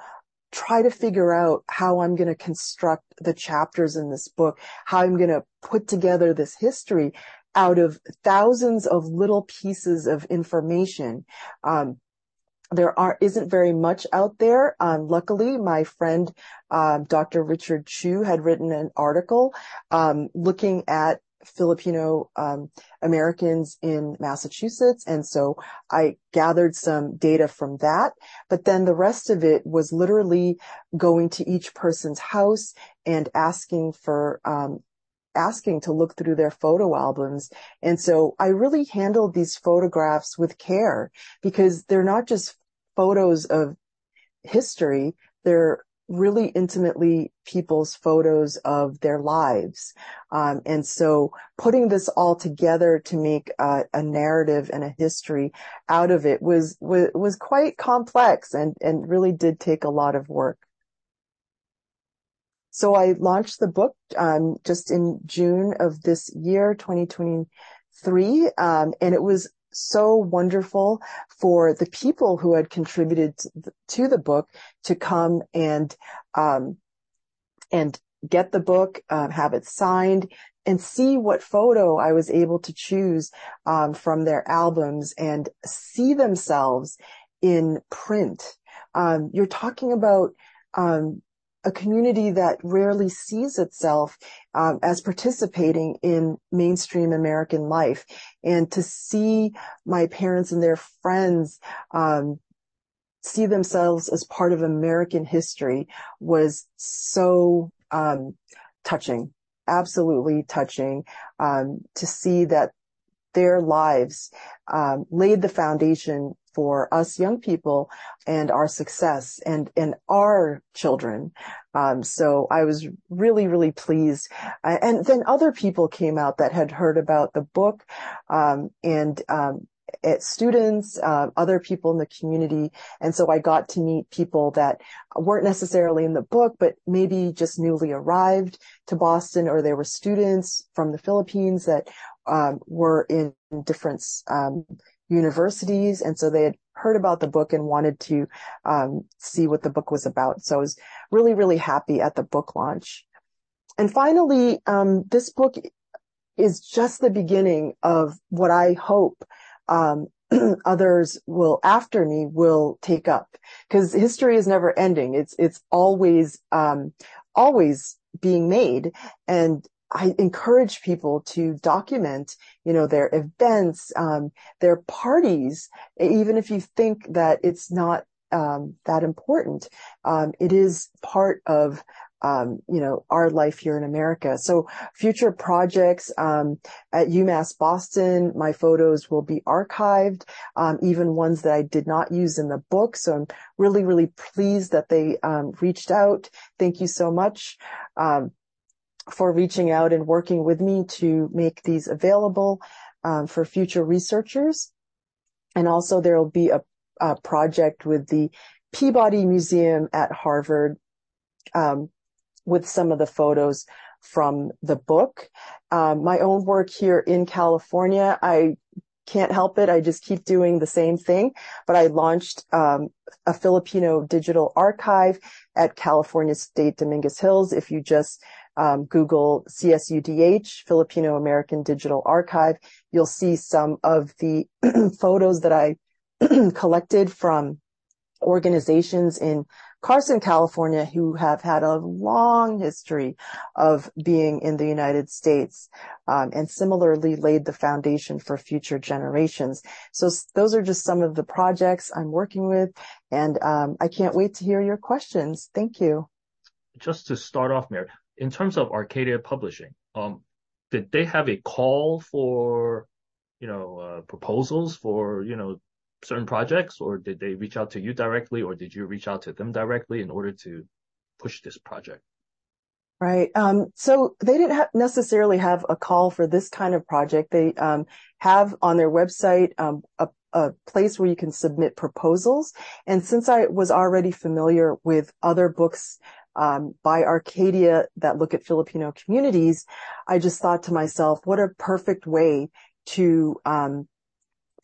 try to figure out how I'm going to construct the chapters in this book, how I'm going to put together this history out of thousands of little pieces of information. Um, there are isn't very much out there. Um, luckily, my friend um, Dr. Richard Chu had written an article um, looking at Filipino um, Americans in Massachusetts, and so I gathered some data from that. But then the rest of it was literally going to each person's house and asking for um, asking to look through their photo albums. And so I really handled these photographs with care because they're not just photos of history. They're really intimately people's photos of their lives. Um, and so putting this all together to make a, narrative and a history out of it was, was, was quite complex and, and really did take a lot of work. So I launched the book um, just in June of this year, 2023, um, and it was so wonderful for the people who had contributed to the, book to come and um, and get the book, um, have it signed, and see what photo I was able to choose um, from their albums and see themselves in print. Um, you're talking about um, a community that rarely sees itself um, as participating in mainstream American life, and to see my parents and their friends um, see themselves as part of American history was so um, touching, absolutely touching. Um, to see that their lives um, laid the foundation for us young people and our success and and our children. Um, so I was really really pleased, uh, and then other people came out that had heard about the book, um, and um, students, uh, other people in the community. And so I got to meet people that weren't necessarily in the book, but maybe just newly arrived to Boston or they were students from the Philippines that um, were in different um, universities. And so they had heard about the book and wanted to um, see what the book was about. So I was really, really happy at the book launch. And finally, um, this book is just the beginning of what I hope um, others will after me will take up because history is never ending. It's it's always um, always being made, and I encourage people to document, you know, their events, um, their parties, even if you think that it's not um, that important. Um, it is part of um, you know, our life here in America. So future projects um, at UMass Boston, my photos will be archived, um, even ones that I did not use in the book. So I'm really, really pleased that they um, reached out. Thank you so much. Um, for reaching out and working with me to make these available um, for future researchers. And also there will be a, project with the Peabody Museum at Harvard um, with some of the photos from the book. Um, my own work here in California, I can't help it. I just keep doing the same thing. But I launched a Filipino digital archive at California State Dominguez Hills. If you just Google CSUDH, Filipino American Digital Archive, you'll see some of the photos that I collected from organizations in Carson, California, who have had a long history of being in the United States, um, and similarly laid the foundation for future generations. So those are just some of the projects I'm working with, and um, I can't wait to hear your questions. Thank you. Just to start off, Mary, in terms of Arcadia Publishing, um, did they have a call for, you know, uh, proposals for, you know, certain projects, or did they reach out to you directly, or did you reach out to them directly in order to push this project? Right. Um, so they didn't ha- necessarily have a call for this kind of project. They um, have on their website um, a, a, place where you can submit proposals. And since I was already familiar with other books um, by Arcadia that look at Filipino communities, I just thought to myself, what a perfect way to um,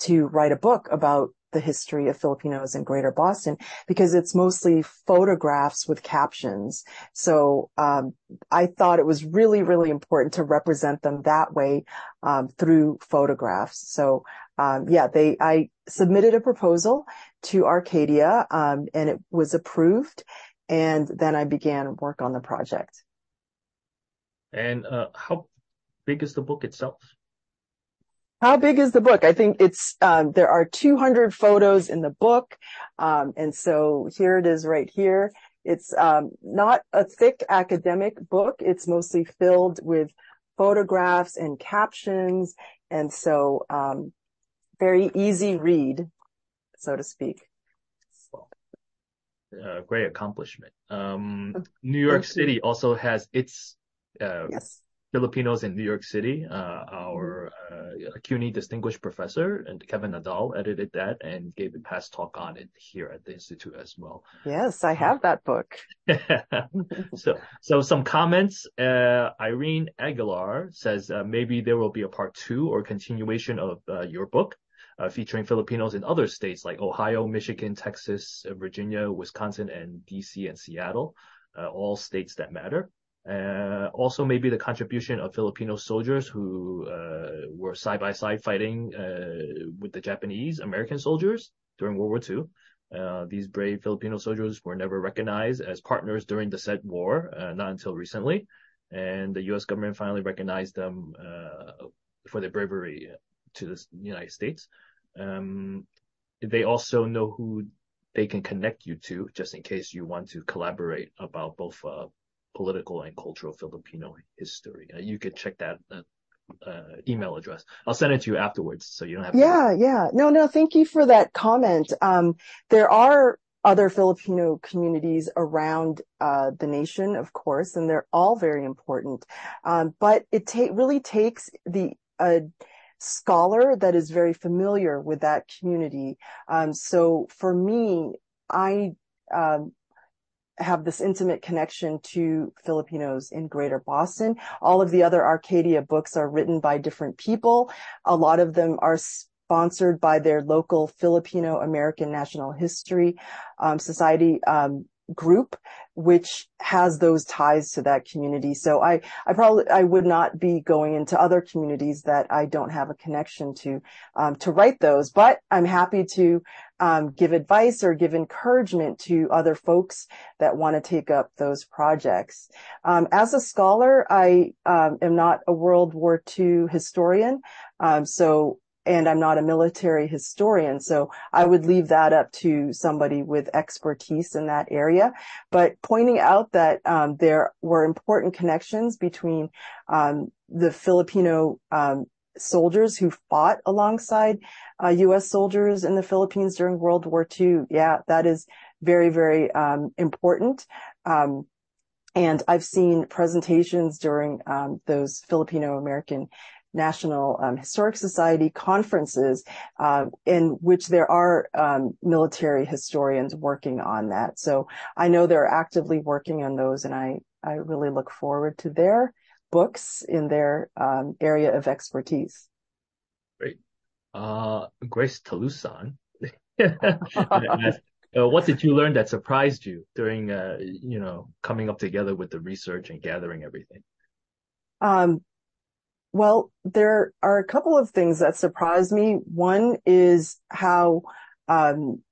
to write a book about the history of Filipinos in Greater Boston because it's mostly photographs with captions. So um, I thought it was really, really important to represent them that way um, through photographs. So um, yeah, they I submitted a proposal to Arcadia um, and it was approved, and then I began work on the project. And uh, how big is the book itself? How big is the book? I think it's, um, there are 200 photos in the book. Um, and so here it is right here. It's, um, not a thick academic book. It's mostly filled with photographs and captions. And so, um, very easy read, so to speak. Uh, great accomplishment. Um, New York City also has its, uh, yes. Filipinos in New York City. Uh, our mm-hmm. uh, CUNY distinguished professor and Kevin Nadal edited that and gave a past talk on it here at the institute as well. Yes, I have that book. so, so some comments. Uh, Irene Aguilar says uh, maybe there will be a part two or continuation of uh, your book. Uh, featuring Filipinos in other states like Ohio, Michigan, Texas, Virginia, Wisconsin, and DC and Seattle, all states that matter. Uh, also maybe the contribution of Filipino soldiers who uh, were side by side fighting uh, with the Japanese American soldiers during World War II. Uh, these brave Filipino soldiers were never recognized as partners during the said war, uh, not until recently. And the U.S. government finally recognized them uh, for their bravery to the United States. Um, they also know who they can connect you to, just in case you want to collaborate about both political and cultural Filipino history. Uh, you could check that uh, uh, email address. I'll send it to you afterwards, so you don't have. To Yeah, to- yeah. No, no. Thank you for that comment. Um, there are other Filipino communities around uh, the nation, of course, and they're all very important. Um, but it ta- really takes the uh, scholar that is very familiar with that community. Um, so for me, I um, have this intimate connection to Filipinos in greater Boston. All of the other Arcadia books are written by different people. A lot of them are sponsored by their local Filipino American National History um, Society um, group which has those ties to that community. So I, I probably, I would not be going into other communities that I don't have a connection to, um, to write those, but I'm happy to, um, give advice or give encouragement to other folks that want to take up those projects. Um, as a scholar, I, um, am not a World War II historian. Um, so and I'm not a military historian, so I would leave that up to somebody with expertise in that area. But pointing out that um, there were important connections between um, the Filipino um, soldiers who fought alongside uh, U.S. soldiers in the Philippines during World War II. Yeah, that is very, very um, important. Um, and I've seen presentations during um, those Filipino American National um, Historic Society conferences uh, in which there are um, military historians working on that. So I know they're actively working on those, and I I really look forward to their books in their um, area of expertise. Great, uh, Grace Talusan. uh, what did you learn that surprised you during, uh, you know, coming up together with the research and gathering everything? Um, well, there are a couple of things that surprised me. One is how um,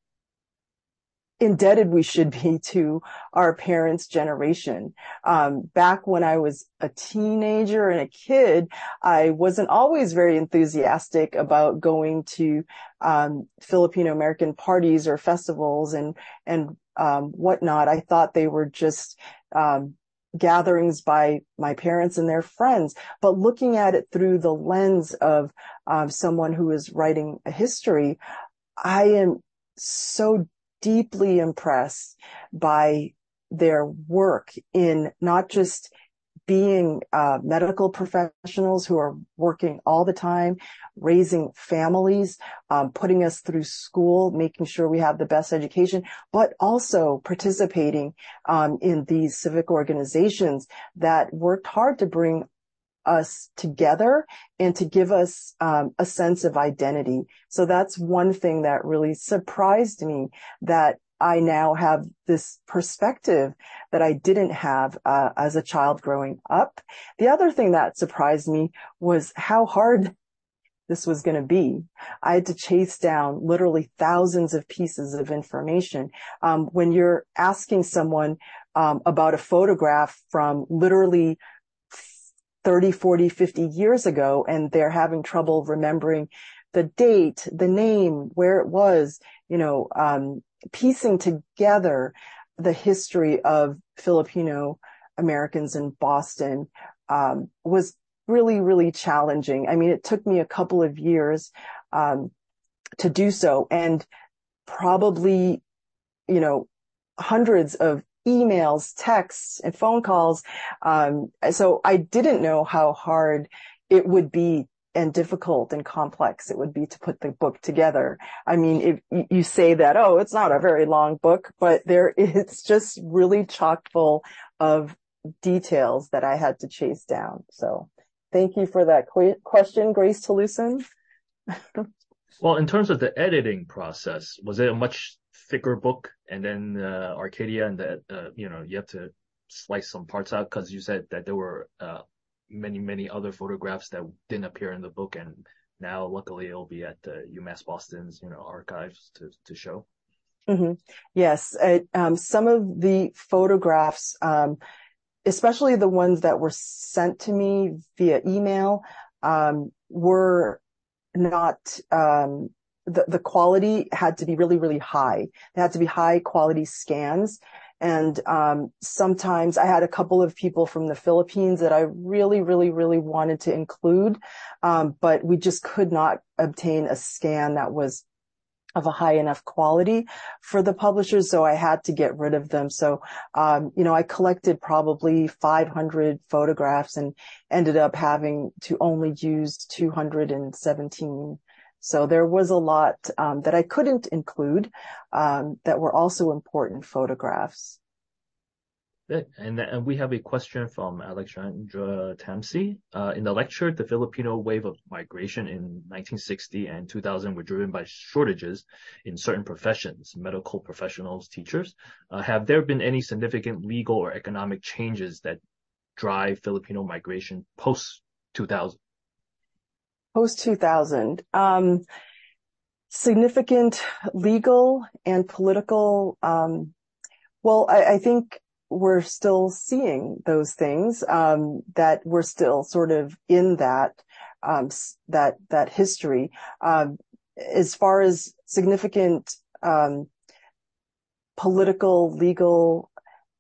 indebted we should be to our parents' generation. Um, back when I was a teenager and a kid, I wasn't always very enthusiastic about going to um, Filipino American parties or festivals and and um, whatnot. I thought they were just um, gatherings by my parents and their friends, but looking at it through the lens of um, someone who is writing a history, I am so deeply impressed by their work in not just being uh, medical professionals who are working all the time, raising families, um, putting us through school, making sure we have the best education, but also participating um, in these civic organizations that worked hard to bring us together and to give us um, a sense of identity. So that's one thing that really surprised me that I now have this perspective that I didn't have uh, as a child growing up. The other thing that surprised me was how hard this was going to be. I had to chase down literally thousands of pieces of information. Um, when you're asking someone um, about a photograph from literally 30, 40, 50 years ago, and they're having trouble remembering the date, the name, where it was, you know, um, piecing together the history of Filipino Americans in Boston um, was really, really challenging. I mean, it took me a couple of years um, to do so, and probably, you know, hundreds of emails, texts, and phone calls. Um, so I didn't know how hard it would be and difficult and complex it would be to put the book together. I mean, if you say that, oh, it's not a very long book, but there, it's just really chock full of details that I had to chase down. So thank you for that qu- question, Grace Talusan. well, in terms of the editing process, was it a much thicker book? And then uh, Arcadia and that, uh, you know, you have to slice some parts out because you said that there were uh, many, many other photographs that didn't appear in the book. And now luckily it'll be at the UMass Boston's, you know, archives to, to show. Mm-hmm. Yes. It, um, some of the photographs, um, especially the ones that were sent to me via email, um, were not, um, the, the quality had to be really, really high. They had to be high quality scans. And um, sometimes I had a couple of people from the Philippines that I really, really, really wanted to include, um, but we just could not obtain a scan that was of a high enough quality for the publishers, so I had to get rid of them. So, um, you know, I collected probably 500 photographs and ended up having to only use 217 so there was a lot um, that I couldn't include um, that were also important photographs. And, and we have a question from Alexandra Tamsi. Uh, in the lecture, the Filipino wave of migration in 1960 and 2000 were driven by shortages in certain professions, medical professionals, teachers. Uh, have there been any significant legal or economic changes that drive Filipino migration post 2000? Post 2000. Um, significant legal and political, um, well, I, I, think we're still seeing those things, um, that we're still sort of in that, um, that, that history. Um, as far as significant, um, political, legal,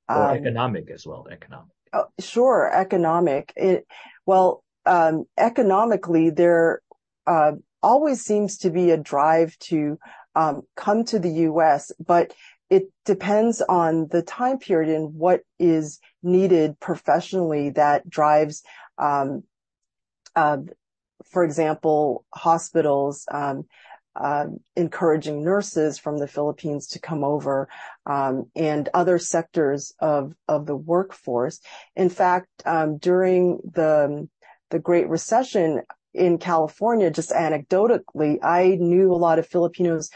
economic as well, economic. Oh, sure, economic. It, well, um, economically, there uh, always seems to be a drive to um, come to the U.S., but it depends on the time period and what is needed professionally that drives, um, uh, for example, hospitals um, uh, encouraging nurses from the Philippines to come over um, and other sectors of of the workforce. In fact, um, during the the Great Recession in California, just anecdotally, I knew a lot of Filipinos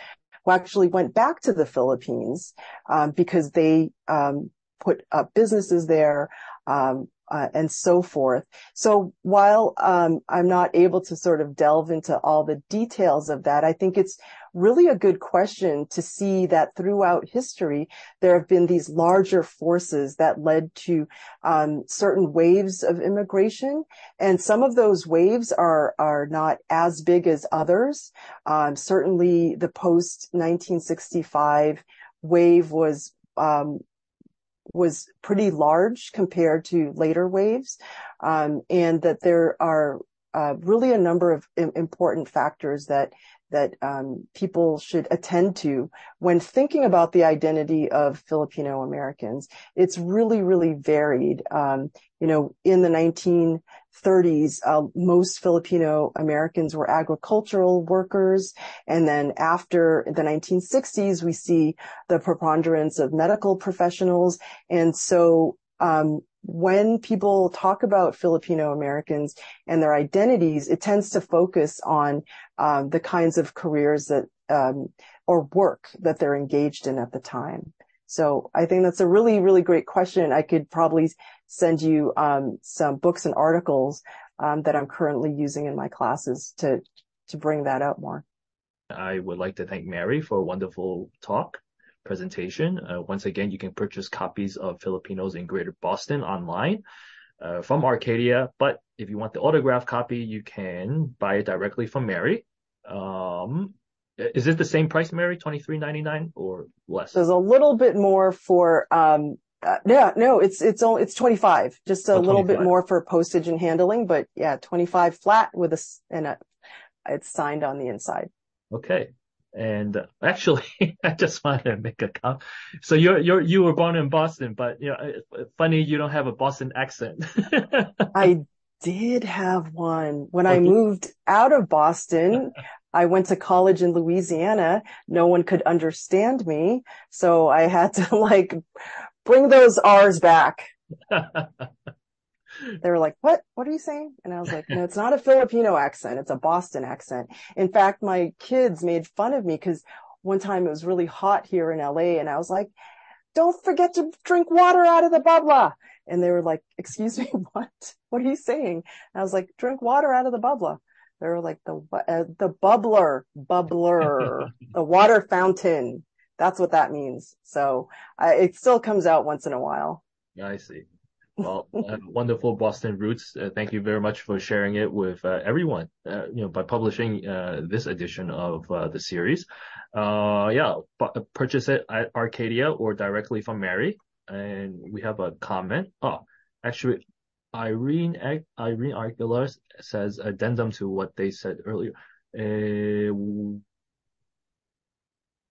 who actually went back to the Philippines um, because they um, put up businesses there. Um, uh, and so forth. So while um, I'm not able to sort of delve into all the details of that, I think it's really a good question to see that throughout history there have been these larger forces that led to um, certain waves of immigration, and some of those waves are are not as big as others. Um, certainly, the post 1965 wave was um, was pretty large compared to later waves, um, and that there are uh, really a number of important factors that that um, people should attend to when thinking about the identity of Filipino Americans. It's really, really varied. Um, you know, in the 1930s, uh, most Filipino Americans were agricultural workers. And then after the 1960s, we see the preponderance of medical professionals. And so, um, when people talk about Filipino Americans and their identities, it tends to focus on um, the kinds of careers that um, or work that they're engaged in at the time. So I think that's a really, really great question. I could probably send you um, some books and articles um, that I'm currently using in my classes to to bring that out more. I would like to thank Mary for a wonderful talk presentation. Uh, once again, you can purchase copies of Filipinos in Greater Boston online uh, from Arcadia. But if you want the autographed copy, you can buy it directly from Mary. Um, is it the same price, Mary? Twenty three ninety nine or less? There's a little bit more for um, uh, yeah, no, it's it's only it's 25, just a oh, little bit more for postage and handling, but yeah, 25 flat with a and a, it's signed on the inside. Okay. And actually, I just wanted to make a comment. So you're, you're, you were born in Boston, but you know, funny you don't have a Boston accent. I did have one when I moved out of Boston. I went to college in Louisiana. No one could understand me. So I had to like bring those R's back. They were like, what, what are you saying? And I was like, no, it's not a Filipino accent. It's a Boston accent. In fact, my kids made fun of me because one time it was really hot here in LA and I was like, don't forget to drink water out of the bubbler. And they were like, excuse me, what? What are you saying? And I was like, drink water out of the bubbler. They were like the, uh, the bubbler, bubbler, the water fountain. That's what that means. So uh, it still comes out once in a while. I see. Well, wonderful Boston roots. Uh, thank you very much for sharing it with uh, everyone. Uh, you know, by publishing uh, this edition of uh, the series. yeah, purchase it at Arcadia or directly from Mary. And we have a comment. Oh, actually, Irene Irene Aguilar says addendum to what they said earlier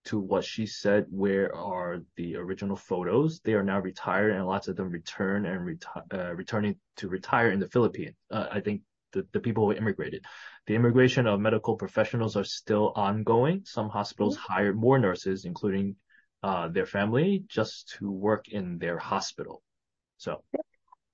to what she said, where are the original photos? They are now retired and lots of them return and reti- uh, returning to retire in the Philippines. Uh, I think the, the people who immigrated. The immigration of medical professionals are still ongoing. Some hospitals mm-hmm. hire more nurses, including uh, their family, just to work in their hospital. So,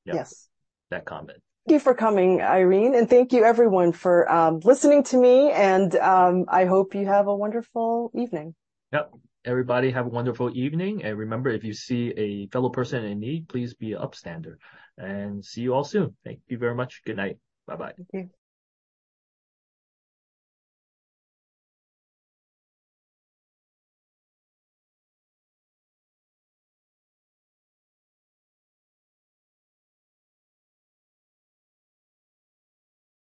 yeah, yes, that comment. Thank you for coming, Irene, and thank you everyone for um, listening to me. And um, I hope you have a wonderful evening. Yep. Everybody have a wonderful evening. And remember, if you see a fellow person in need, please be an upstander. And see you all soon. Thank you very much. Good night. Bye bye.